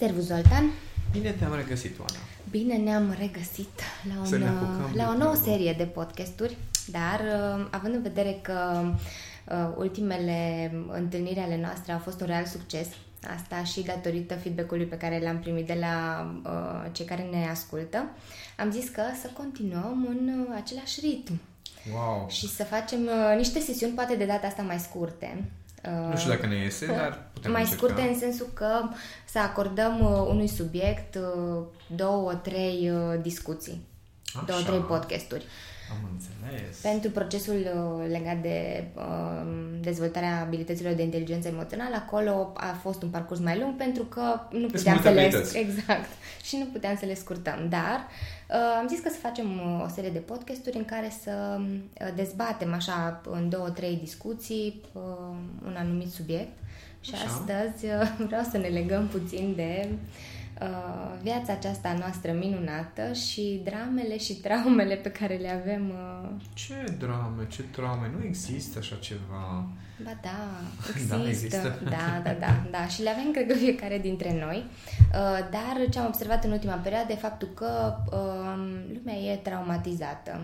Servus, Zoltan! Bine te-am regăsit, Oana. Bine ne-am regăsit la, Să un, ne apucăm la o de nouă treabă. serie de podcasturi, dar uh, având în vedere că uh, ultimele întâlniri ale noastre au fost un real succes, asta și datorită feedback-ului pe care l-am primit de la uh, cei care ne ascultă, am zis că să continuăm în uh, același ritm Wow! și să facem uh, niște sesiuni poate de data asta mai scurte. Uh, Nu știu dacă ne iese, dar putem mai încerca. scurte în sensul că să acordăm uh, unui subiect uh, două, trei uh, discuții, Așa. două, trei podcasturi. Am înțeles. Pentru procesul uh, legat de uh, dezvoltarea abilităților de inteligență emoțională, acolo a fost un parcurs mai lung pentru că nu puteam multe să le... abilități. Exact. Și nu puteam să le scurtăm. Dar uh, am zis că să facem uh, o serie de podcasturi în care să uh, dezbatem așa în două, trei discuții uh, un anumit subiect. Și Așa. astăzi uh, vreau să ne legăm puțin de uh, viața aceasta noastră minunată și dramele și traumele pe care le avem uh, Ce drame, ce traume, nu există așa ceva. Ba da, Da, există. există. Da, da, da, da. Și le avem, cred că, fiecare dintre noi. Uh, Dar ce am observat în ultima perioadă e faptul că um, lumea e traumatizată.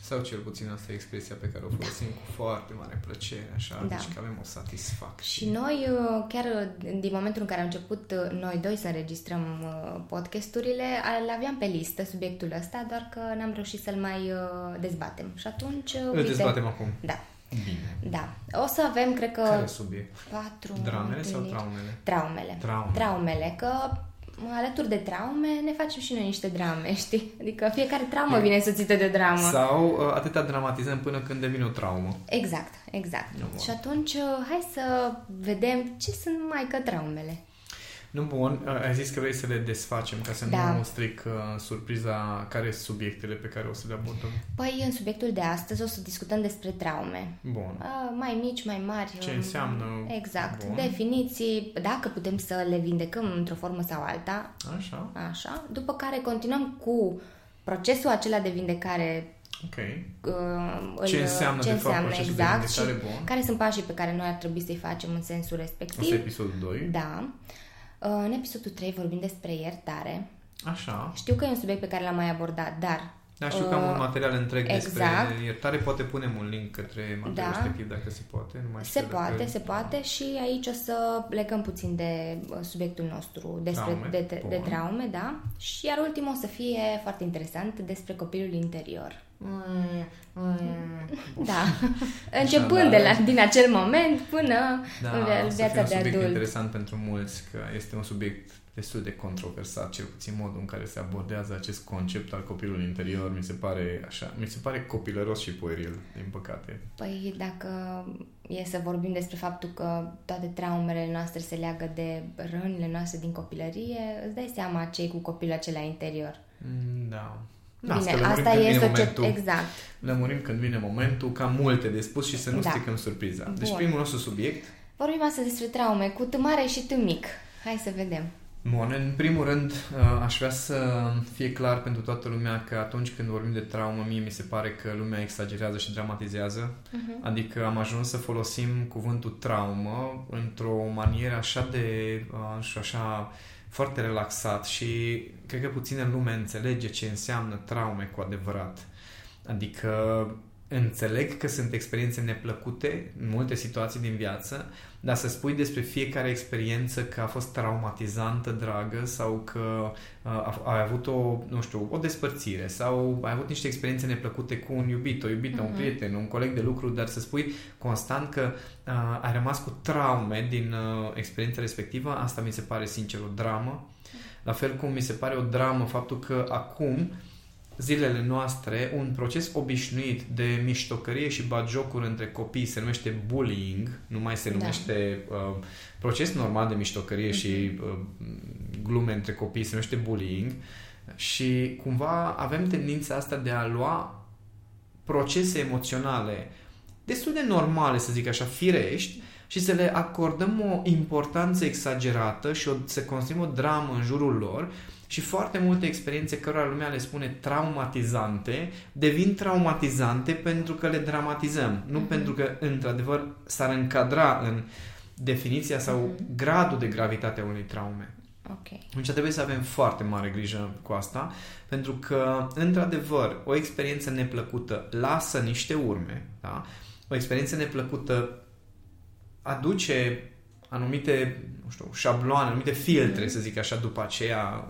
Sau cel puțin asta e expresia pe care o folosim cu foarte mare plăcere, așa, Da. deci că avem o satisfacție. Și noi, uh, chiar uh, din momentul în care am început uh, noi doi să înregistrăm uh, podcasturile, îl aveam pe listă subiectul ăsta, doar că n-am reușit să-l mai uh, dezbatem. Și atunci, uh, Îl uite, dezbatem acum. Da, Bine. da. O să avem, cred că, Care subiect? patru Dramele sau întâlniri. traumele? Traumele. Traume. Traumele, că alături de traume ne facem și noi niște drame, știi? Adică fiecare traumă E. vine însoțită de o dramă. Sau uh, atâta dramatizăm până când devine o traumă. Exact, exact. Nu, bun. și atunci, uh, hai să vedem ce sunt mai că traumele. Nu, bun, uh, ai zis că vrei să le desfacem ca să Da. nu stric uh, surpriza care sunt subiectele pe care o să le abordăm. Păi, în subiectul de astăzi o să discutăm despre traume. Bun. Uh, Mai mici, mai mari. Ce um, înseamnă? Exact. Bun. Definiții, dacă putem să le vindecăm într-o formă sau alta, Așa, așa. După care continuăm cu procesul acela de vindecare ok. uh, îl- Ce înseamnă, ce de fapt, înseamnă procesul de exact și vindecare bun? care sunt pașii pe care noi ar trebui să-i facem în sensul Asta e respectiv. episodul 2. Da. Uh, În episodul 3 vorbim despre iertare. Așa. Știu că e un subiect pe care l-am mai abordat, dar Da, știu că am un Uh, material întreg exact. despre iertare. Poate punem un link către materialul Da. respectiv, dacă se poate. Nu mai se știu poate, dacă... se poate și aici o să legăm puțin de uh, subiectul nostru despre Traume, de, de, de bun. traume, da? Și iar ultimul o să fie foarte interesant despre copilul interior. Da. Începând de la, din acel moment până Da, în o să fie viața un de subiect adult. interesant pentru mulți, că este un subiect destul de controversat, cel puțin modul în care se abordează acest concept al copilului interior, mi se pare așa, mi se pare copilăros și pueril, din păcate. Păi dacă e să vorbim despre faptul că toate traumele noastre se leagă de rănile noastre din copilărie, îți dai seama cei cu copilul acela interior. Mm, Da. Bine, Asta lămurim asta când e vine societ... momentul. Exact. Lămurim când vine momentul, ca multe de spus și să nu Da. stricăm surpriza. Deci Bun. primul nostru subiect Vorbim astăzi despre traume, cu T mare și T mic. Hai să vedem. Bun, în primul rând uh, aș vrea să fie clar pentru toată lumea că atunci când vorbim de traumă, mie mi se pare că lumea exagerează și dramatizează. Mhm. Adică am ajuns să folosim cuvântul traumă într-o manieră așa de, uh, și așa, foarte relaxat și cred că puțină lume înțelege ce înseamnă traume cu adevărat. Adică înțeleg că sunt experiențe neplăcute în multe situații din viață, dar să spui despre fiecare experiență că a fost traumatizantă, dragă, sau că uh, a- ai avut o, nu știu, o despărțire, sau ai avut niște experiențe neplăcute cu un iubit, o iubită, un Mhm. prieten, un coleg de lucru, dar să spui constant că uh, ai rămas cu traume din uh, experiența respectivă, asta mi se pare sincer o dramă. La fel cum mi se pare o dramă faptul că acum zilele noastre, un proces obișnuit de miștocărie și bagiocuri între copii. Se numește bullying, nu mai se Da. numește uh, proces normal de miștocărie și uh, glume între copii, se numește bullying. Și cumva avem tendința asta de a lua procese emoționale destul de normale, să zic așa, firești și să le acordăm o importanță exagerată și o, să construim o dramă în jurul lor și foarte multe experiențe cărora lumea le spune traumatizante devin traumatizante pentru că le dramatizăm, nu Mhm. pentru că într-adevăr s-ar încadra în definiția sau Mhm. gradul de gravitate a unei traume. Ok. Deci trebuie să avem foarte mare grijă cu asta, pentru că, într-adevăr, o experiență neplăcută lasă niște urme, da? O experiență neplăcută aduce anumite, nu știu, șabloane, anumite filtre, mm. să zic așa, după aceea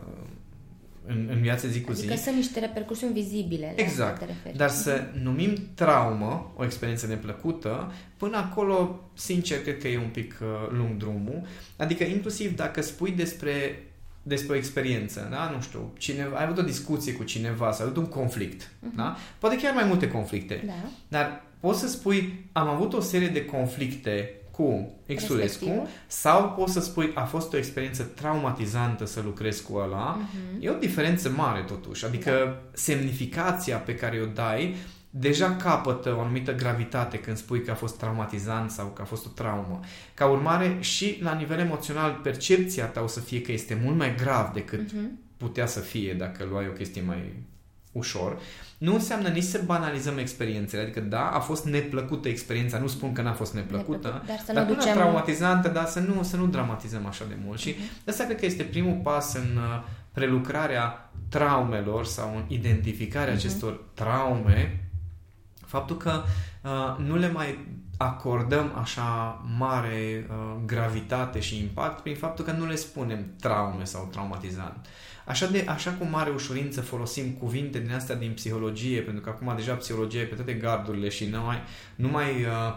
în, în viața zi cu zi. Adică sunt niște repercusiuni vizibile. Exact. Dar să numim traumă o experiență neplăcută, până acolo, sincer, cred că e un pic uh, lung drumul. Adică, inclusiv dacă spui despre despre o experiență, da? Nu știu, cineva, ai avut o discuție cu cineva, sau ai avut un conflict, uh-huh. da? Poate chiar mai multe conflicte. Da. Dar poți să spui, am avut o serie de conflicte cu Exulescu sau poți să spui a fost o experiență traumatizantă să lucrezi cu ăla. Uh-huh. E o diferență mare totuși. Adică da. semnificația pe care o dai deja capătă o anumită gravitate când spui că a fost traumatizant sau că a fost o traumă. Ca urmare, și la nivel emoțional, percepția ta o să fie că este mult mai grav decât uh-huh. putea să fie dacă luai o chestie mai ușor, nu înseamnă nici să banalizăm experiențele. Adică, da, a fost neplăcută experiența, nu spun că n-a fost neplăcută, Neplăcut, dar, să dar nu ducem... traumatizantă, dar să nu, să nu dramatizăm așa de mult. Uh-huh. Și mhm. asta cred că este primul pas în uh, prelucrarea traumelor sau în identificarea uh-huh. acestor traume, faptul că uh, nu le mai acordăm așa mare uh, gravitate și impact prin faptul că nu le spunem traume sau traumatizant. Așa, de, așa cu mare ușurință folosim cuvinte din astea din psihologie, pentru că acum deja psihologia e pe toate gardurile și nu mai, nu mai, uh,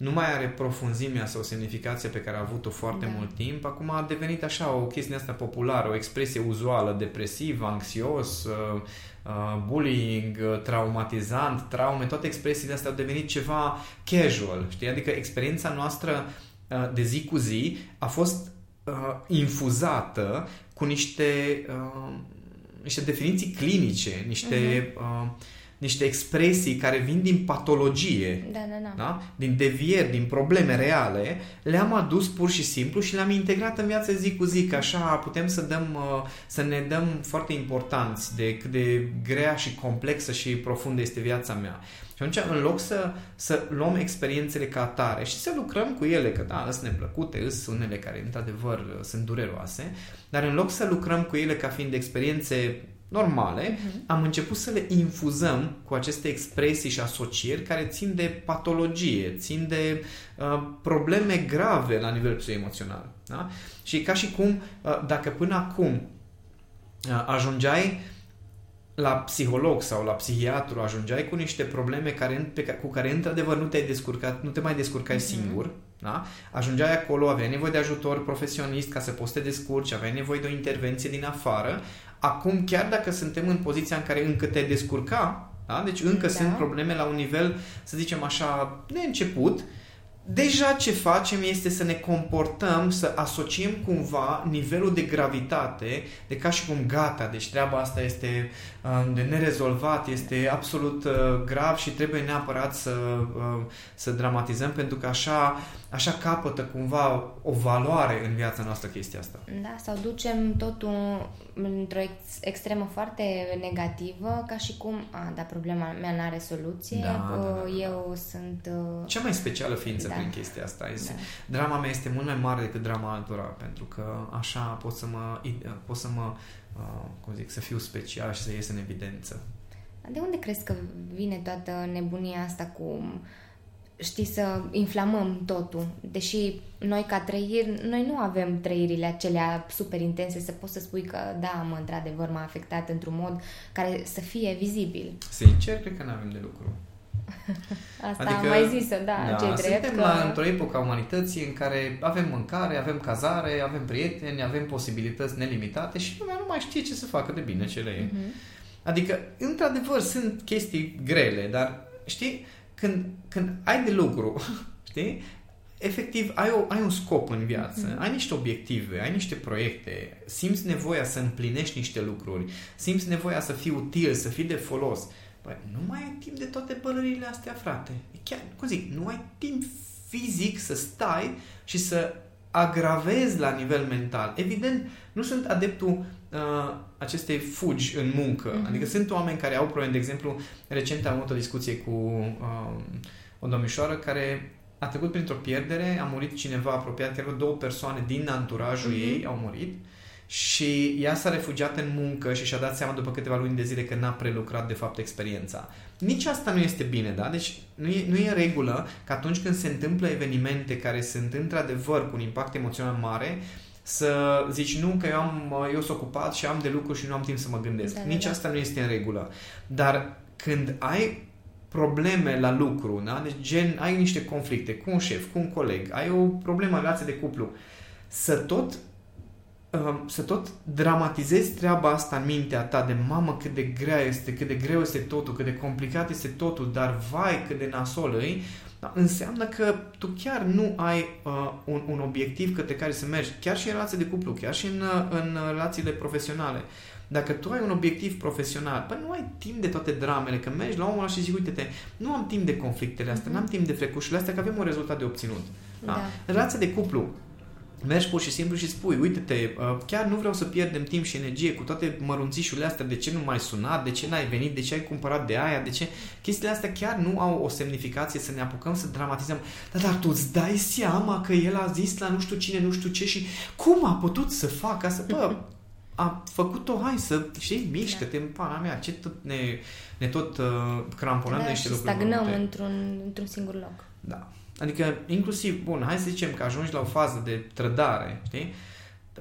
nu mai are profunzimea sau semnificația pe care a avut-o foarte da. mult timp. Acum a devenit așa o chestie asta populară, o expresie uzuală, depresiv, anxios, uh, uh, bullying, uh, traumatizant, traume, toate expresiile astea au devenit ceva casual, știi? Adică experiența noastră uh, de zi cu zi a fost uh, infuzată cu niște, uh, niște definiții clinice, niște, uh-huh. Uh, niște expresii care vin din patologie, da, da, da. Da? din devieri, din probleme reale, le-am adus pur și simplu și le-am integrat în viața zi cu zi, că așa putem să, dăm, uh, să ne dăm foarte importanți de cât de grea și complexă și profundă este viața mea. Și atunci, în loc să, să luăm experiențele ca atare și să lucrăm cu ele, că da, sunt neplăcute, sunt unele care, într-adevăr, sunt dureroase, dar în loc să lucrăm cu ele ca fiind experiențe normale, uh-huh. am început să le infuzăm cu aceste expresii și asocieri care țin de patologie, țin de uh, probleme grave la nivel psihoemoțional. Da? Și ca și cum, uh, dacă până acum uh, ajungeai la psiholog sau la psihiatru ajungeai cu niște probleme care, pe, cu care într-adevăr nu te-ai descurcat, nu te mai descurcai mm-hmm. singur, da? ajungeai acolo, aveai nevoie de ajutor profesionist ca să poți să te descurci, aveai nevoie de o intervenție din afară. Acum, chiar dacă suntem în poziția în care încă te descurca, da? deci încă da. sunt probleme la un nivel, să zicem așa, de început, uh, Deja ce facem este să ne comportăm, să asociem cumva nivelul de gravitate, de ca și cum gata, deci treaba asta este uh, de nerezolvat, este absolut uh, grav și trebuie neapărat să, uh, să dramatizăm pentru că așa, așa capătă cumva o valoare în viața noastră chestia asta. Da, sau ducem totul într-o ex- extremă foarte negativă, ca și cum, a, da, problema mea nu are soluție, da, da, da, da. eu sunt... Uh... Cea mai specială ființă da. prin chestia asta. Este, da. Drama mea este mult mai mare decât drama altora, pentru că așa pot să mă, pot să mă uh, cum zic, să fiu special și să ies în evidență. De unde crezi că vine toată nebunia asta cu știi, să inflamăm totul. Deși noi ca trăiri, noi nu avem trăirile acelea super intense să poți să spui că da, mă, într-adevăr m-a afectat într-un mod care să fie vizibil. Sincer, cred că nu avem de lucru. Asta adică, am mai zis-o, da, da ce drept. Suntem că... într-o epocă a umanității în care avem mâncare, avem cazare, avem prieteni, avem posibilități nelimitate și lumea nu mai știe ce să facă de bine ce le e. Uh-huh. Adică, într-adevăr, sunt chestii grele, dar, știi, când, când ai de lucru, știi, efectiv ai, o, ai un scop în viață, mm-hmm. ai niște obiective, ai niște proiecte, simți nevoia să împlinești niște lucruri, simți nevoia să fii util, să fii de folos. Păi, nu mai ai timp de toate pălările astea, frate. Chiar, cum zic, nu ai timp fizic să stai și să agravezi la nivel mental. Evident, nu sunt adeptul uh, acestei fugi în muncă. Mm-hmm. Adică sunt oameni care au probleme. De exemplu, recent am avut o discuție cu uh, o domnișoară care a trecut printr-o pierdere, a murit cineva apropiat, chiar două persoane din anturajul mm-hmm. ei au murit și ea s-a refugiat în muncă și și-a dat seama după câteva luni de zile că n-a prelucrat de fapt experiența. Nici asta nu este bine, da? Deci nu e, nu e în regulă că atunci când se întâmplă evenimente care sunt într-adevăr cu un impact emoțional mare, să zici nu că eu, am, eu sunt ocupat și am de lucru și nu am timp să mă gândesc. Da, da Nici da, asta nu este în regulă. Dar când ai probleme la lucru, da? deci gen ai niște conflicte cu un șef, cu un coleg, ai o problemă în relație de cuplu, să tot Um, să tot dramatizezi treaba asta în mintea ta de mamă cât de grea este, cât de greu este totul, cât de complicat este totul, dar vai cât de nasol îi, da, înseamnă că tu chiar nu ai uh, un, un obiectiv către care să mergi, chiar și în relații de cuplu, chiar și în, uh, în relațiile profesionale. Dacă tu ai un obiectiv profesional, bă, nu ai timp de toate dramele, că mergi la omul ăla și zici, uite-te, nu am timp de conflictele astea, mm-hmm. n-am timp de frecușile astea, că avem un rezultat de obținut. Da? Da. În relația de cuplu, mergi pur și simplu și spui, uite-te, uh, chiar nu vreau să pierdem timp și energie cu toate mărunțișurile astea, de ce nu mai sunat, de ce n-ai venit, de ce ai cumpărat de aia, de ce... Chestiile astea chiar nu au o semnificație să ne apucăm să dramatizăm. Dar, dar tu îți dai seama că el a zis la nu știu cine, nu știu ce și cum a putut să facă asta? Bă, a făcut-o, hai să, știi, mișcă-te da. în pana mea, ce tot ne, ne tot uh, cramponăm da, de niște lucruri. stagnăm într-un, într-un singur loc. Da. Adică, inclusiv, bun, hai să zicem că ajungi la o fază de trădare, știi?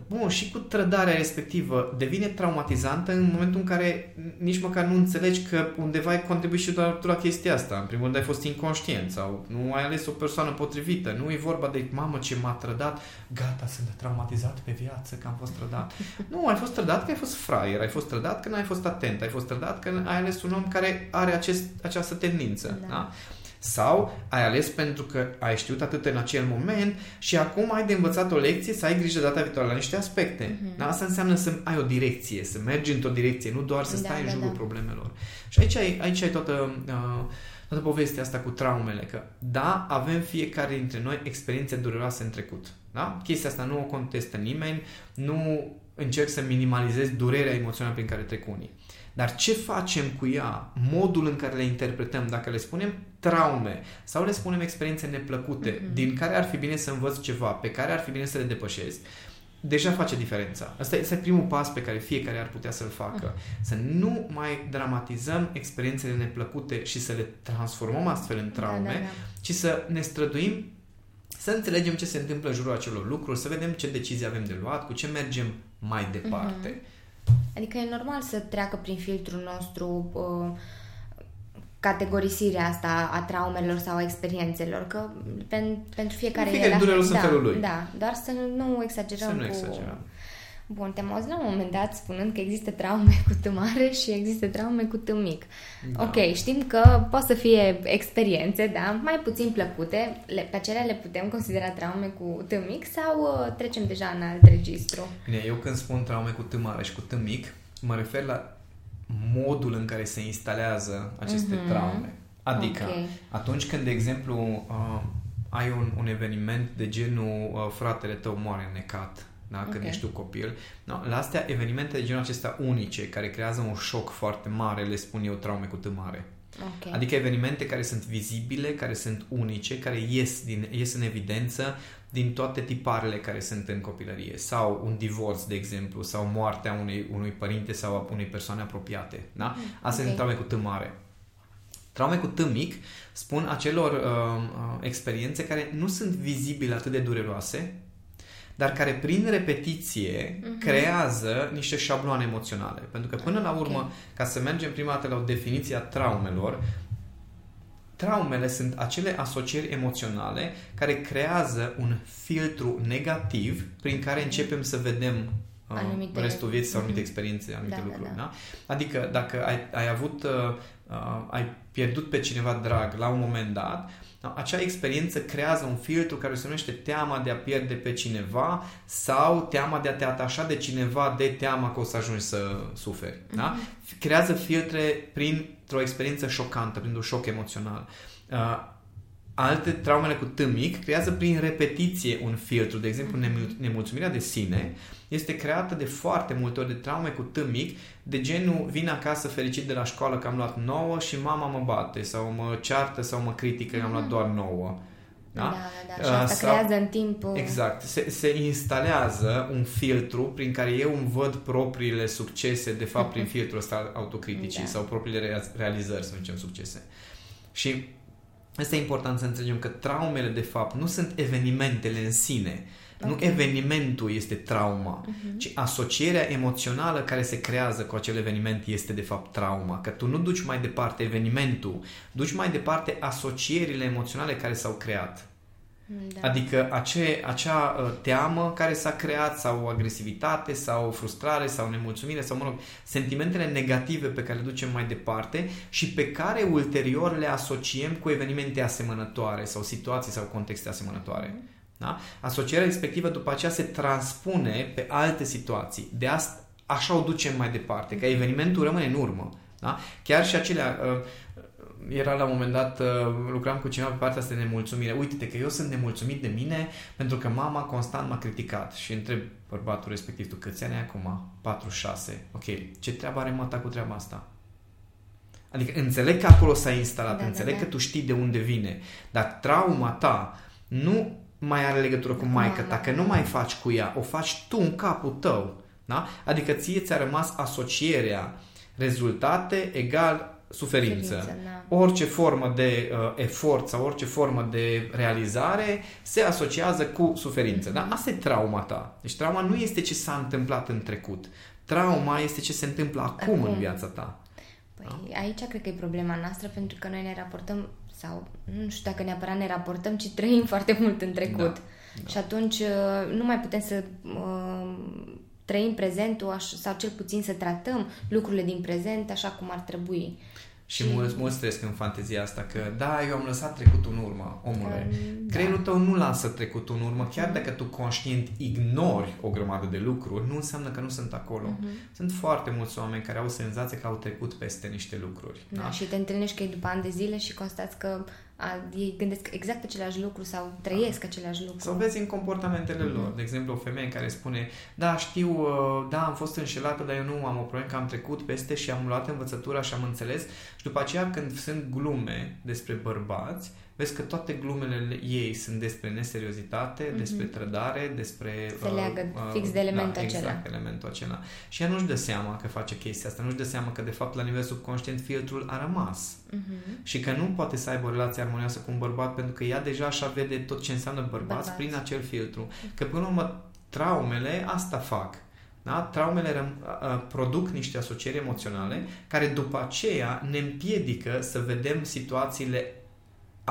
Bun, și cu trădarea respectivă devine traumatizantă în momentul în care nici măcar nu înțelegi că undeva ai contribuit și doar tu la chestia asta. În primul rând ai fost inconștient sau nu ai ales o persoană potrivită. Nu e vorba de mamă ce m-a trădat, gata, sunt traumatizat pe viață că am fost trădat. nu, ai fost trădat că ai fost fraier, ai fost trădat că n-ai fost atent, ai fost trădat că ai ales un om care are acest, această tendință. Da? da? Sau ai ales pentru că ai știut atât în acel moment și acum ai de învățat o lecție să ai grijă data viitoare la niște aspecte. Mm-hmm. Da? Asta înseamnă să ai o direcție, să mergi într-o direcție, nu doar să da, stai da, în jurul da. problemelor. Și aici ai, aici ai toată, uh, toată povestea asta cu traumele, că da, avem fiecare dintre noi experiențe dureroase în trecut. Da? Chestia asta nu o contestă nimeni, nu încerc să minimalizez durerea emoțională prin care trec unii. Dar ce facem cu ea, modul în care le interpretăm, dacă le spunem traume sau le spunem experiențe neplăcute, mm-hmm. din care ar fi bine să învăț ceva, pe care ar fi bine să le depășesc, deja face diferența. Asta este primul pas pe care fiecare ar putea să-l facă. Mm-hmm. Să nu mai dramatizăm experiențele neplăcute și să le transformăm astfel în traume, da, da, da. ci să ne străduim să înțelegem ce se întâmplă în jurul acelor lucruri, să vedem ce decizii avem de luat, cu ce mergem mai departe. Mm-hmm. Adică e normal să treacă prin filtrul nostru uh, categorisirea asta a traumelor sau a experiențelor, că pen, pentru fiecare e la fel. Da, felul lui. Da, doar să nu exagerăm să nu cu... exagerăm. Bun, te-am auzit la un moment dat spunând că există traume cu T mare și există traume cu T mic. Da. Ok, știm că pot să fie experiențe, da, mai puțin plăcute, le, pe acelea le putem considera traume cu T mic sau uh, trecem deja în alt registru? Bine, eu când spun traume cu T mare și cu T mic, mă refer la modul în care se instalează aceste mm-hmm. traume. Adică, okay. atunci când, de exemplu, uh, ai un, un eveniment de genul uh, fratele tău moare necat, da? când okay. ești tu copil. No, la astea, evenimente de genul acesta unice, care creează un șoc foarte mare, le spun eu traume cu T mare. Okay. Adică evenimente care sunt vizibile, care sunt unice, care ies, din, ies în evidență din toate tiparele care sunt în copilărie. Sau un divorț, de exemplu, sau moartea unui, unui părinte sau a unei persoane apropiate. Da? Mm, Astea okay. sunt traume cu T mare. Traume cu T mic spun acelor uh, uh, experiențe care nu sunt vizibile atât de dureroase, dar care prin repetiție uh-huh. creează niște șabloane emoționale. Pentru că până la urmă, okay. ca să mergem prima dată la o definiție a traumelor, traumele sunt acele asocieri emoționale care creează un filtru negativ prin care începem să vedem uh, anumite... restul vieții sau anumite mhm. experiențe, anumite da, lucruri. Da, da. Da? Adică dacă ai, ai avut, uh, uh, ai pierdut pe cineva drag la un moment dat, da? Acea experiență creează un filtru care se numește teama de a pierde pe cineva sau teama de a te atașa de cineva de teama că o să ajungi să suferi. Mm-hmm. Da? Mhm. Creează filtre printr-o experiență șocantă, printr-un șoc emoțional. Uh, alte traumele cu T mic creează prin repetiție un filtru. De exemplu, mhm. nemulțumirea de sine este creată de foarte multe ori de traume cu T mic, de genul vin acasă fericit de la școală că am luat 9 și mama mă bate sau mă ceartă sau mă critică că am luat mhm. doar 9. Da, da, da. Și asta Sau, creează în timp... Exact. Se, se instalează un filtru prin care eu îmi văd propriile succese, de fapt, prin filtrul ăsta autocriticii da. sau propriile realizări, să zicem, succese. Și este important să înțelegem că traumele, de fapt, nu sunt evenimentele în sine. Okay. Nu evenimentul este trauma, uh-huh. ci asocierea emoțională care se creează cu acel eveniment este de fapt trauma. Că tu nu duci mai departe evenimentul, duci mai departe asocierile emoționale care s-au creat. Da. Adică ace, acea uh, teamă care s-a creat sau agresivitate sau frustrare sau nemulțumire sau, mă rog, sentimentele negative pe care le ducem mai departe și pe care ulterior le asociem cu evenimente asemănătoare sau situații sau contexte asemănătoare. Mm. Da? Asocierea respectivă după aceea se transpune pe alte situații. De asta așa o ducem mai departe, că evenimentul rămâne în urmă. Da? Chiar și acelea... Uh, era la un moment dat, uh, lucram cu cineva pe partea asta de nemulțumire. Uite-te că eu sunt nemulțumit de mine pentru că mama constant m-a criticat. Și întreb bărbatul respectiv, tu câți ani ai acum? 46. Ok, ce treabă are mata cu treaba asta? Adică înțeleg că acolo s-a instalat, da, da înțeleg da, da. că tu știi de unde vine, dar trauma ta nu mai are legătură cu maică ta, că nu mai faci cu ea, o faci tu în capul tău. Da? Adică ție ți-a rămas asocierea rezultate egal suferință. suferință da. Orice formă de uh, efort sau orice formă de realizare se asociază cu suferință. Mm-hmm. Da? Asta e trauma ta. Deci trauma nu este ce s-a întâmplat în trecut. Trauma este ce se întâmplă acum, acum. în viața ta. Păi da? aici cred că e problema noastră pentru că noi ne raportăm sau nu știu dacă neapărat ne raportăm, ci trăim foarte mult în trecut. Da, da. Și atunci uh, nu mai putem să uh, trăim prezentul sau cel puțin să tratăm lucrurile din prezent așa cum ar trebui. Și mulți, mulți trăiesc în fantezia asta că da, eu am lăsat trecutul în urmă, omule. Da. Creierul tău nu lasă trecutul în urmă, chiar dacă tu conștient ignori o grămadă de lucruri, nu înseamnă că nu sunt acolo. Uh-huh. Sunt foarte mulți oameni care au senzația că au trecut peste niște lucruri. Da, da? și te întâlnești că e după ani de zile și constați că a, ei gândesc exact același lucru sau trăiesc același lucru. Sau vezi în comportamentele mm-hmm. lor. De exemplu, o femeie care spune, da, știu, uh, da, am fost înșelată, dar eu nu am o problemă, că am trecut peste și am luat învățătura și am înțeles. Și după aceea, când sunt glume despre bărbați, vezi că toate glumele ei sunt despre neseriozitate, mm-hmm. despre trădare, despre... Se uh, leagă uh, fix de elementul da, acela. Exact, elementul acela. Și ea nu-și dă seama că face chestia asta, nu-și dă seama că de fapt la nivel subconștient filtrul a rămas. Mm-hmm. Și că nu poate să aibă o relație armonioasă cu un bărbat pentru că ea deja așa vede tot ce înseamnă bărbați Bărbați. prin acel filtru. Că până la urmă traumele asta fac. Da? Traumele răm, a, produc niște asocieri emoționale care după aceea ne împiedică să vedem situațiile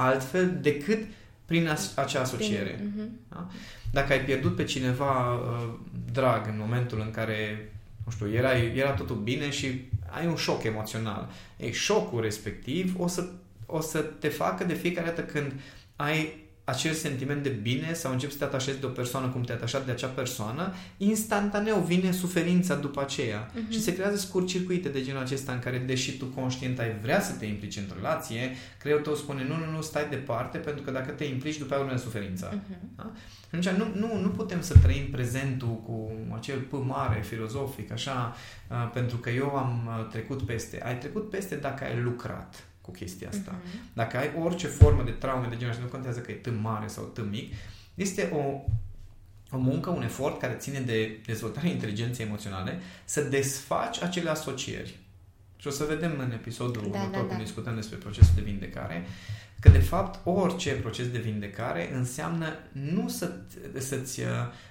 altfel decât prin as- acea asociere. Uh-huh. Da? Dacă ai pierdut pe cineva uh, drag în momentul în care, nu știu, era, era totul bine și ai un șoc emoțional, ei, șocul respectiv o să, o să te facă de fiecare dată când ai acel sentiment de bine sau începi să te atașezi de o persoană cum te atașat de acea persoană, instantaneu vine suferința după aceea uh-huh. și se creează scurt-circuite de genul acesta în care, deși tu conștient ai vrea să te implici într-o relație, creierul tău spune nu, nu, nu, stai departe pentru că dacă te implici, după aia urmează suferința. Uh-huh. Da? Atunci nu, nu, nu putem să trăim prezentul cu acel P mare, filozofic, așa, pentru că eu am trecut peste. Ai trecut peste dacă ai lucrat cu chestia asta. Uh-huh. Dacă ai orice formă de traume de genul și nu contează că e tâm mare sau tâm mic, este o, o muncă, un efort care ține de dezvoltarea inteligenței emoționale să desfaci acele asocieri. Și o să vedem în episodul da, următor, da, da. când discutăm despre procesul de vindecare, că de fapt orice proces de vindecare înseamnă nu să, să-ți,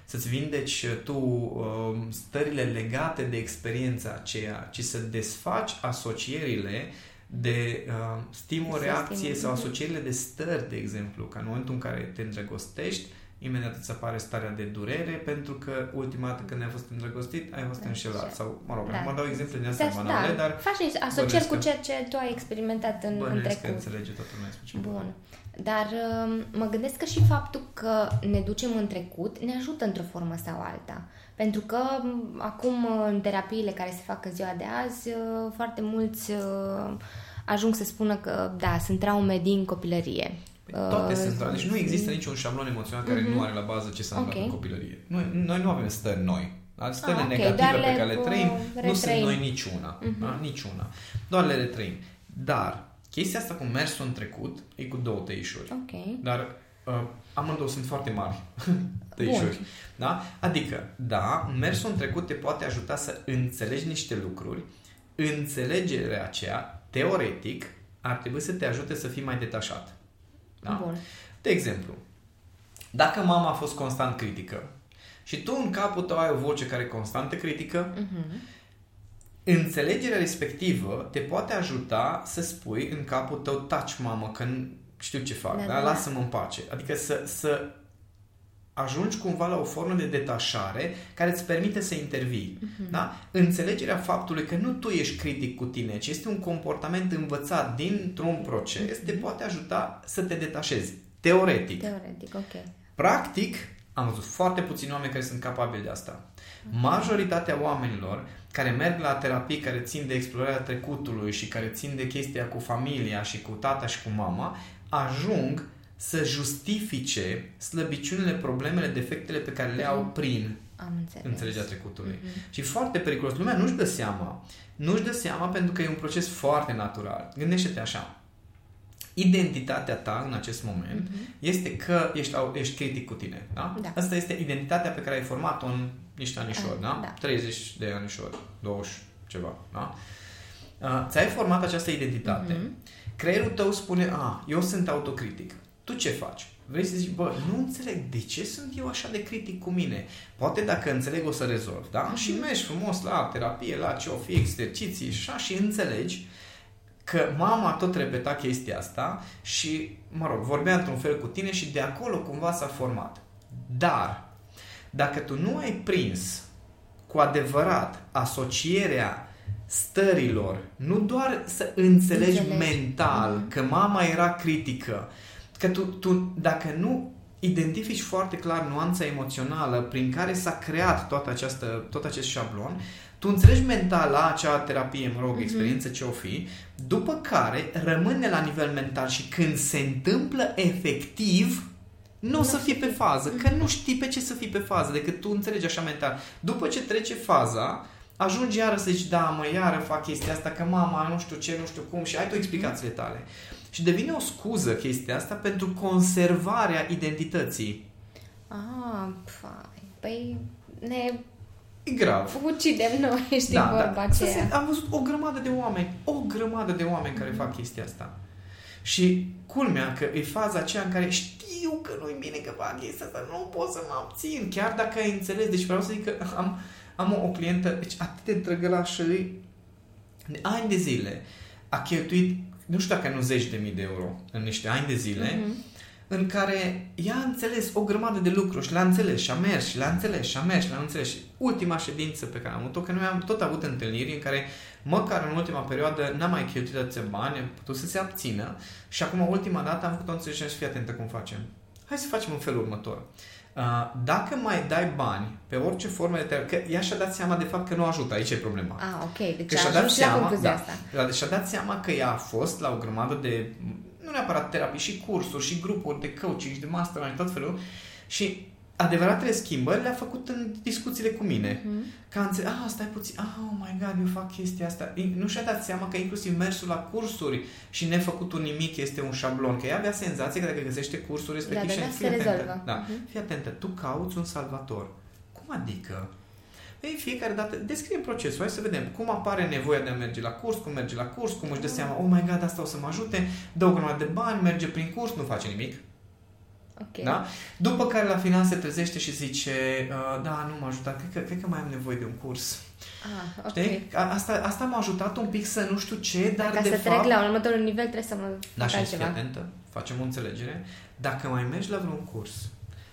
să-ți vindeci tu uh, stările legate de experiența aceea, ci să desfaci asocierile de uh, stimul, reacție sau asocierile de stări, de exemplu, ca în momentul în care te îndrăgostești, imediat îți apare starea de durere pentru că ultima dată când ai fost îndrăgostit ai fost da, înșelat sau, mă rog, da. mă dau exemple din astea da, banale, da. dar faci asocieri cu ceea ce tu ai experimentat în, în trecut. că înțelege toată lumea Bun. Dar um, mă gândesc că și faptul că ne ducem în trecut ne ajută într-o formă sau alta. Pentru că acum în terapiile care se fac în ziua de azi, uh, foarte mulți uh, ajung să spună că da, sunt traume din copilărie. Păi toate uh, sunt traume. Deci nu există niciun șablon emoțional care uh-huh. nu are la bază ce s-a întâmplat okay. în copilărie. Noi, noi nu avem stări noi. Stările ah, okay. negative pe care le trăim retrăim. nu sunt noi niciuna. Uh-huh. Da? Niciuna. Doar le retrăim. Dar chestia asta cu mersul în trecut e cu două tăișuri. Okay. Dar uh, amândouă sunt foarte mari tăișuri. Da? Adică, da, mersul în trecut te poate ajuta să înțelegi niște lucruri. Înțelegerea aceea, teoretic, ar trebui să te ajute să fii mai detașat. Da? Bun. De exemplu, dacă mama a fost constant critică și tu în capul tău ai o voce care e constant critică, Mhm. înțelegerea respectivă te poate ajuta să spui în capul tău, taci mamă, că nu știu ce fac, Da, da, da, da, da. lasă-mă în pace. Adică să, să ajungi cumva la o formă de detașare care îți permite să intervii. Mhm. Da? Înțelegerea faptului că nu tu ești critic cu tine, ci este un comportament învățat dintr-un proces, te poate ajuta să te detașezi. Teoretic. Teoretic, ok. Practic, am văzut foarte puțini oameni care sunt capabili de asta. Majoritatea oamenilor care merg la terapii care țin de explorarea trecutului și care țin de chestia cu familia și cu tata și cu mama, ajung să justifice slăbiciunile, problemele, defectele pe care le au prin Am înțeles. înțelegerea trecutului. Mhm. Și foarte periculos. Lumea nu-și dă seama. Nu-și dă seama pentru că e un proces foarte natural. Gândește-te așa. Identitatea ta în acest moment Mhm. este că ești, au- ești critic cu tine. Da? Da. Asta este identitatea pe care ai format-o în niște anișori. Ah, Da? da. 30 de anișori, 20 ceva. Da? Uh, ți-ai format această identitate. Mhm. Creierul tău spune, a, eu sunt autocritic. Tu ce faci? Vrei să zici, bă, nu înțeleg de ce sunt eu așa de critic cu mine. Poate dacă înțeleg o să rezolv, da? Și mergi frumos la terapie, la ce o fi, exerciții și așa și înțelegi că mama tot repeta chestia asta și, mă rog, vorbea într-un fel cu tine și de acolo cumva s-a format. Dar, dacă tu nu ai prins cu adevărat asocierea stărilor, nu doar să înțelegi, Înțelegi. mental Mhm. că mama era critică, că tu, tu dacă nu identifici foarte clar nuanța emoțională prin care s-a creat toată această, tot acest șablon, tu înțelegi mental la acea terapie, mă rog, Mhm. experiență ce o fi, după care rămâne la nivel mental și când se întâmplă efectiv, nu o să fii pe fază, că nu știi pe ce să fii pe fază, decât tu înțelegi așa mental. După ce trece faza, ajungi iară să zici, da, mă, iară fac chestia asta, că mama, nu știu ce, nu știu cum, și ai tu explicațiile tale. Și devine o scuză chestia asta pentru conservarea identității. Ah, fai. Păi ne E grav. ucidem noi, știi Da, vorba da. Să aceea. se, am văzut o grămadă de oameni, o grămadă de oameni care fac chestia asta. Și culmea că e faza aceea în care știu că nu-i bine că fac chestia asta, nu pot să mă abțin, chiar dacă ai înțeles. Deci vreau să zic că am, am o, o clientă, deci atât de drăgălașă, e, de ani de zile, a cheltuit, nu știu dacă nu zeci de mii de euro în niște ani de zile, Mhm. în care ea a înțeles o grămadă de lucruri și le-a înțeles și a mers și le-a înțeles și a mers și le-a înțeles. Și ultima ședință pe care am avut-o, că noi am tot avut întâlniri în care măcar în ultima perioadă n-am mai cheltuit atâția bani, am putut să se abțină și acum ultima dată am făcut o înțelegere și fii atentă cum facem. Hai să facem în felul următor. Uh, Dacă mai dai bani pe orice formă de terapie, că ea și-a dat seama de fapt că nu ajută, aici e problema. Ah, ok. Deci Că a și-a dat ajuns și la seama, concluzia da. asta. Da, deci și-a dat seama că ea a fost la o grămadă de, nu neapărat terapii, și cursuri, și grupuri de coaching, și de mastermind, tot felul. Și adevăratele schimbări le-a făcut în discuțiile cu mine. Mhm. Că a înțeles, ah, stai puțin, ah, oh my god, eu fac chestia asta. Nu și-a dat seama că inclusiv mersul la cursuri și nefăcutul nimic este un șablon. Că ea avea senzația că dacă găsește cursul respectiv Da, și da, da, fii se atentă. rezolvă. Da, Mhm. fii atentă, tu cauți un salvator. Cum adică? Ei, fiecare dată, descrie procesul, hai să vedem cum apare nevoia de a merge la curs, cum merge la curs, cum își dă seama, oh my god, asta o să mă ajute, dă o grămadă de bani, merge prin curs, nu face nimic. Ok. Da? După care la final se trezește și zice, uh, da, nu m-a ajutat, cred că, cred că mai am nevoie de un curs. Ah, ok. Știi? A- Asta, asta m-a ajutat un pic să nu știu ce, dar Dar ca de să fapt... trec la următorul nivel trebuie să mă Da, fac și fii altceva. atentă, facem o înțelegere. Dacă mai mergi la vreun curs,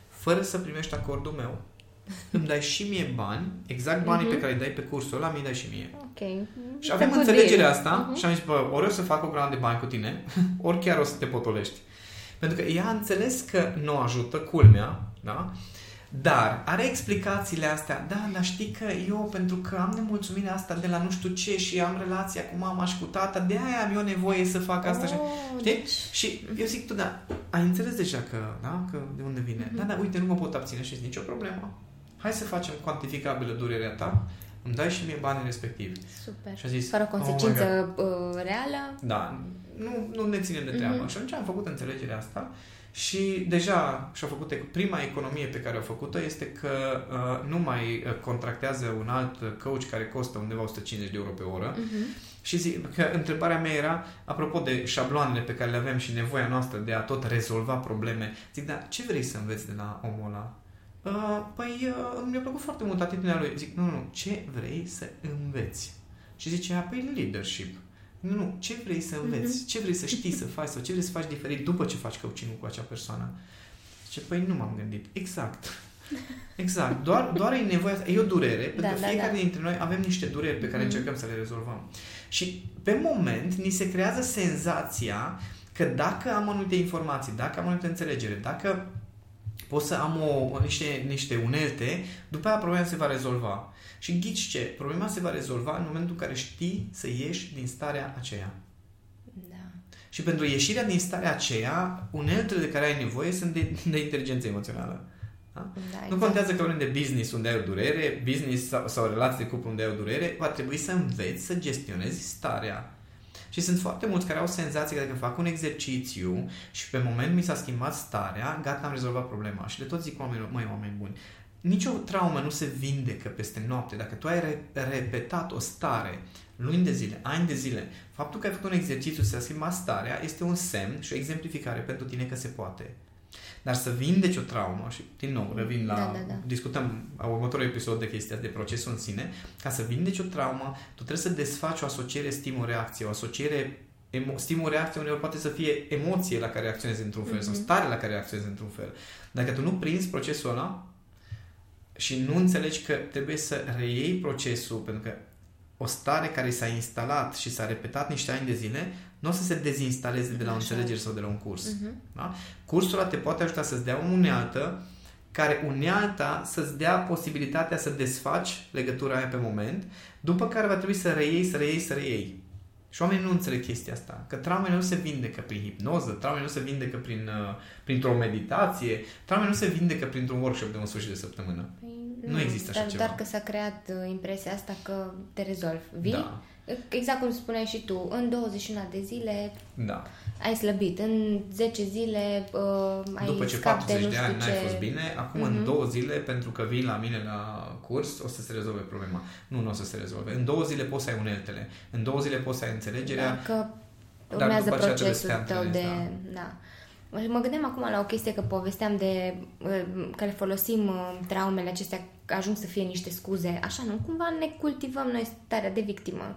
fără să primești acordul meu, îmi dai și mie bani, exact banii Mhm. pe care îi dai pe cursul ăla, mi-i dai și mie. Ok. Și avem Făcut înțelegerea bine. asta Mhm. și am zis, bă, ori o să fac o grămadă de bani cu tine, ori chiar o să te potolești. Pentru că ea a înțeles că nu ajută, culmea, da? Dar are explicațiile astea, da, dar știi că eu, pentru că am nemulțumirea asta de la nu știu ce și am relația cu mama și cu tata, de aia am eu nevoie să fac asta. și Oh, Știi? deci- Și eu zic, tu, da, ai înțeles deja că, da, că de unde vine. Mhm. Da, da, uite, nu mă pot abține și nicio problemă. Hai să facem cuantificabilă durerea ta, îmi dai și mie banii respectivi. Super. Și a zis, Fără "Oh my consecință uh, reală. Da, nu, nu ne ținem de treabă. Mm-hmm. Și atunci am făcut înțelegerea asta și deja și-a făcut, prima economie pe care a făcut-o este că uh, nu mai uh, contractează un alt coach care costă undeva 150 de euro pe oră uh-huh. și zic că întrebarea mea era, apropo de șabloanele pe care le avem și nevoia noastră de a tot rezolva probleme, zic, dar ce vrei să înveți de la omul ăla? Uh, păi uh, mi-a plăcut foarte mult atitudinea lui. Zic, nu, nu, ce vrei să înveți? Și zicea, păi leadership. Nu, nu, ce vrei să înveți? Mm-hmm. Ce vrei să știi să faci? Sau ce vrei să faci diferit după ce faci coaching cu acea persoană? Zice, păi nu m-am gândit. Exact. Exact. Doar, doar e nevoie, e o durere, pentru da, că da, fiecare da. dintre noi avem niște dureri pe care mm-hmm. încercăm să le rezolvăm. Și pe moment ni se creează senzația că dacă am anumite informații, dacă am anumite înțelegere, dacă pot să am o, niște, niște unelte, după aia problema se va rezolva. Și ghici ce? Problema se va rezolva în momentul în care știi să ieși din starea aceea. Da. Și pentru ieșirea din starea aceea, uneltele de care ai nevoie sunt de, de inteligență emoțională. Da? Da, exact. Nu contează că vorbim de business unde ai o durere, business sau, sau relații de cuplu unde ai o durere, va trebui să înveți să gestionezi starea. Și sunt foarte mulți care au senzația că dacă fac un exercițiu și pe moment mi s-a schimbat starea, gata, am rezolvat problema. Și de tot zic oamenilor, măi, oameni buni, nicio traumă nu se vindecă peste noapte. Dacă tu ai re- repetat o stare luni de zile, ani de zile, faptul că ai făcut un exercițiu să schimba starea este un semn și o exemplificare pentru tine că se poate. Dar să vindeci o traumă, și din nou revin la, da, da, da. discutăm a următorul episod de chestia de procesul în sine, ca să vindeci o traumă, tu trebuie să desfaci o asociere stimul-reacție, o asociere emo- stimul-reacție uneori poate să fie emoție la care reacționezi într-un fel mm-hmm. sau mhm. stare la care reacționezi într-un fel. Dacă tu nu prinzi procesul ăla, și nu înțelegi că trebuie să reiei procesul, pentru că o stare care s-a instalat și s-a repetat niște ani de zile, nu o să se dezinstaleze de la o înțelegere sau de la un curs. Uh-huh. Da? Cursul ăla te poate ajuta să-ți dea o unealtă care unealta să-ți dea posibilitatea să desfaci legătura aia pe moment, după care va trebui să reiei, să reiei, să reiei. Și oamenii nu înțeleg chestia asta. Că traumele nu se vindecă prin hipnoză, traumele nu se vindecă prin, uh, printr-o meditație, traumele nu se vindecă printr-un workshop de un sfârșit de săptămână. Păi, nu, nu există așa dar, ceva. Dar că s-a creat uh, impresia asta că te rezolvi. Vii? Da. Exact cum spuneai și tu, în 21 de zile da. ai slăbit, în 10 zile uh, ai După ce 40 de, de ani n-ai fost bine, acum uh-huh. în mhm. două zile, pentru că vii la mine la curs, o să se rezolve problema. Nu, nu o să se rezolve. În două zile poți să ai uneltele, în două zile poți să ai înțelegerea, Dacă urmează procesul tău de... Da. da. Mă gândeam acum la o chestie că povesteam de uh, care folosim uh, traumele acestea, ajung să fie niște scuze. Așa, nu? Cumva ne cultivăm noi starea de victimă.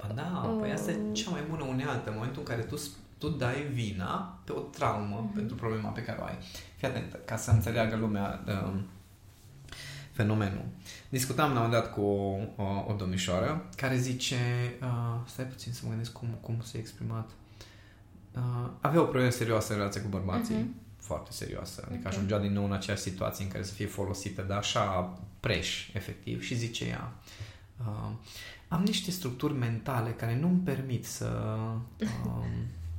Ba da, uh. păi asta e cea mai bună unealtă, în momentul în care tu, tu dai vina pe o traumă uh-huh. pentru problema pe care o ai. Fii atent, ca să înțeleagă lumea uh, fenomenul. Discutam la un dat cu o, o, o domnișoară care zice, uh, stai puțin să mă gândesc cum, cum s-a exprimat, uh, avea o problemă serioasă în relație cu bărbații, uh-huh. foarte serioasă, adică okay. ajungea din nou în aceeași situație în care să fie folosită de așa preș, efectiv, și zice ea, uh, am niște structuri mentale care nu-mi permit să um,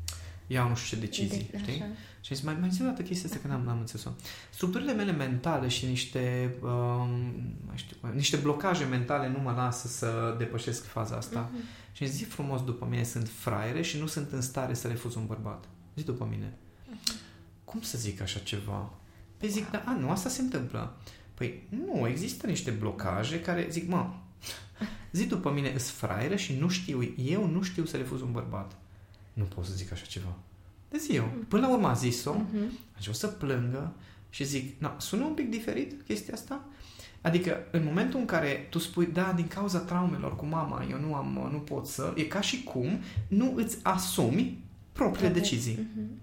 iau nu știu ce decizii, de, știi? Așa. Și zis, mai, mai zi o dată chestia asta că n-am, n-am înțeles-o. Structurile mele mentale și niște, um, mai știu, niște blocaje mentale nu mă lasă să depășesc faza asta. Uh-huh. Și zi frumos după mine sunt fraiere și nu sunt în stare să refuz un bărbat. Zi după mine. Uh-huh. Cum să zic așa ceva? Păi zic, da, a, nu, asta se întâmplă. Păi nu, există niște blocaje care zic, mă, zi după mine, îs fraieră și nu știu, eu nu știu să refuz un bărbat. Nu pot să zic așa ceva. De zi eu. Până la urmă a zis-o, uh-huh. o să plângă și zic, na, sună un pic diferit chestia asta? Adică, în momentul în care tu spui, da, din cauza traumelor cu mama, eu nu am, nu pot să, e ca și cum nu îți asumi propriile okay. decizii. Uh-huh.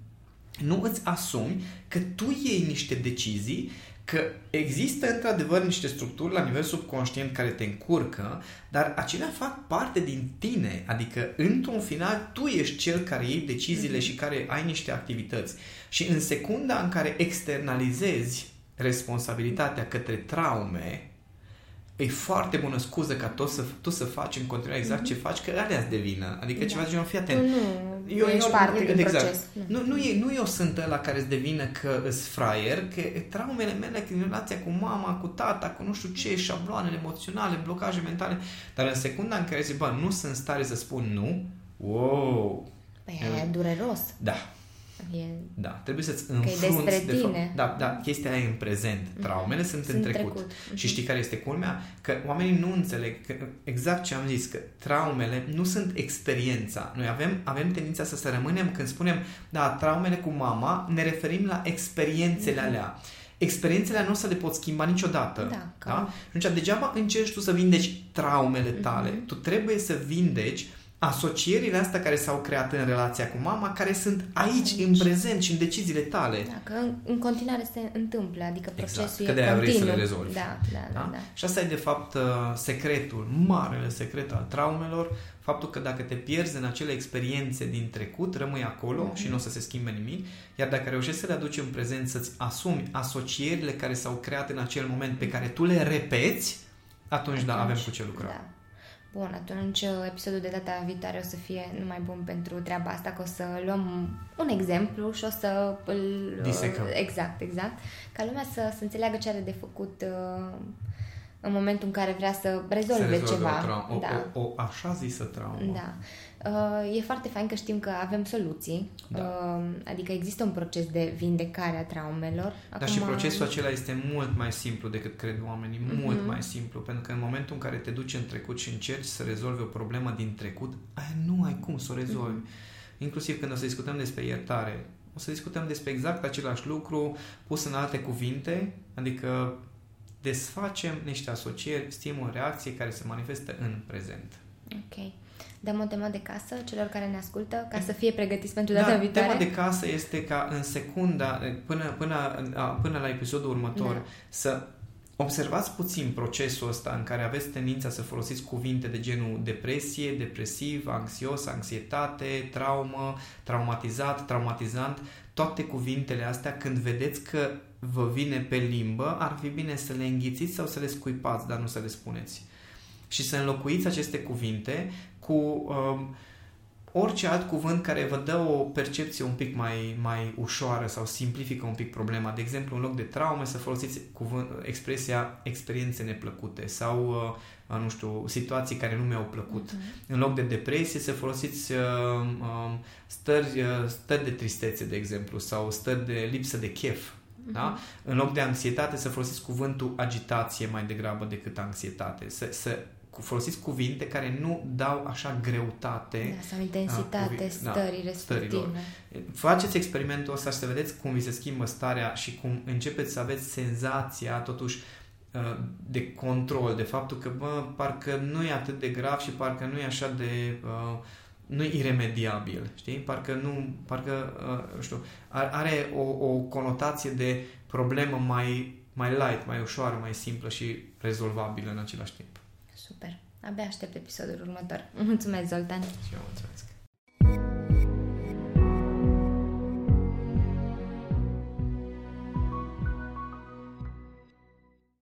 Nu îți asumi că tu iei niște decizii că există într-adevăr niște structuri la nivel subconștient care te încurcă, dar acelea fac parte din tine, adică într-un final tu ești cel care iei deciziile mm-hmm. și care ai niște activități. Și în secunda în care externalizezi responsabilitatea către traume, e foarte bună scuză ca tu să, tu să faci în continuare exact mm-hmm. ce faci, că alea de vină. Adică da. ceva de genul, fii atent. Nu, eu, ești eu, parte din exact. proces. Nu, nu, e, nu eu sunt ăla care îți devină că îs fraier, că traumele mele din relația cu mama, cu tata, cu nu știu ce, șabloanele emoționale, blocaje mentale, dar în secunda în care zic, bă, nu sunt stare să spun nu, wow, Păi e dureros. Da. E... Da, trebuie să-ți e înfrunți despre de fapt. tine. Da, da, chestia aia e în prezent. Traumele sunt, Sunt în trecut. trecut. Și Mhm. știi care este culmea? Că oamenii nu înțeleg că, exact ce am zis, că traumele nu sunt experiența. Noi avem, avem tendința să, să rămânem când spunem, da, traumele cu mama, ne referim la experiențele alea. Experiențele alea nu o să le poți schimba niciodată. Mhm. Da, da? cam. Și atunci, degeaba încerci tu să vindeci traumele tale. Mhm. Tu trebuie să vindeci asocierile astea care s-au creat în relația cu mama, care sunt aici, Aici. în prezent și în deciziile tale. Da, că în, în continuare se întâmplă, adică Exact, procesul că e de-aia vrei să continuu. le rezolvi. Da, da, da. Da? da. Și asta e de fapt uh, secretul, marele secret al traumelor, faptul că dacă te pierzi în acele experiențe din trecut, rămâi acolo Mhm. și nu o să se schimbe nimic, iar dacă reușești să le aduci în prezent, să-ți asumi asocierile care s-au creat în acel moment, pe care tu le repeți, atunci, da, avem cu ce lucra. Da. Bun, atunci uh, episodul de data viitoare o să fie numai bun pentru treaba asta, că o să luăm un exemplu și o să îl... uh, Disecăm. Exact, exact. Ca lumea să, să înțeleagă ce are de făcut uh, în momentul în care vrea să rezolve, să rezolve ceva. o, traumă, o, da. o, o așa zisă traumă. Da. Uh, E foarte fain că știm că avem soluții, Da. Uh, adică există un proces de vindecare a traumelor. Dar și procesul acela este mult mai simplu decât cred oamenii, Mhm. mult mai simplu, pentru că în momentul în care te duci în trecut și încerci să rezolvi o problemă din trecut, aia nu ai cum să o rezolvi. Mhm. Inclusiv când o să discutăm despre iertare, o să discutăm despre exact același lucru pus în alte cuvinte, adică desfacem niște asocieri, stimul, reacție care se manifestă în prezent. Ok. Dăm o temă de casă celor care ne ascultă ca să fie pregătiți pentru data da, viitoare? tema de casă este ca în secunda, până, până, până la episodul următor, Da. să observați puțin procesul ăsta în care aveți tendința să folosiți cuvinte de genul depresie, depresiv, anxios, anxietate, traumă, traumatizat, traumatizant, toate cuvintele astea, când vedeți că vă vine pe limbă, ar fi bine să le înghițiți sau să le scuipați, dar nu să le spuneți. Și să înlocuiți aceste cuvinte cu um, orice alt cuvânt care vă dă o percepție un pic mai, mai ușoară sau simplifică un pic problema. De exemplu, în loc de traume să folosiți cuvânt, expresia experiențe neplăcute sau, uh, nu știu, situații care nu mi-au plăcut. Mhm. În loc de depresie să folosiți uh, um, stări, uh, stări de tristețe, de exemplu, sau stări de lipsă de chef. Da? În loc de anxietate să folosiți cuvântul agitație mai degrabă decât anxietate. Să, să folosiți cuvinte care nu dau așa greutate Da, sau intensitate cuvi- da, stării stărilor. respective. Faceți experimentul ăsta și să vedeți cum vi se schimbă starea și cum începeți să aveți senzația totuși uh, de control, de faptul că, bă, parcă nu e atât de grav și parcă nu e așa de... Uh, nu e iremediabil, știi? Parcă nu, parcă, uh, nu știu, are, are o, o conotație de problemă mai, mai light, mai ușoară, mai simplă și rezolvabilă în același timp. Super. Abia aștept episodul următor. Mulțumesc, Zoltan. Și eu mulțumesc.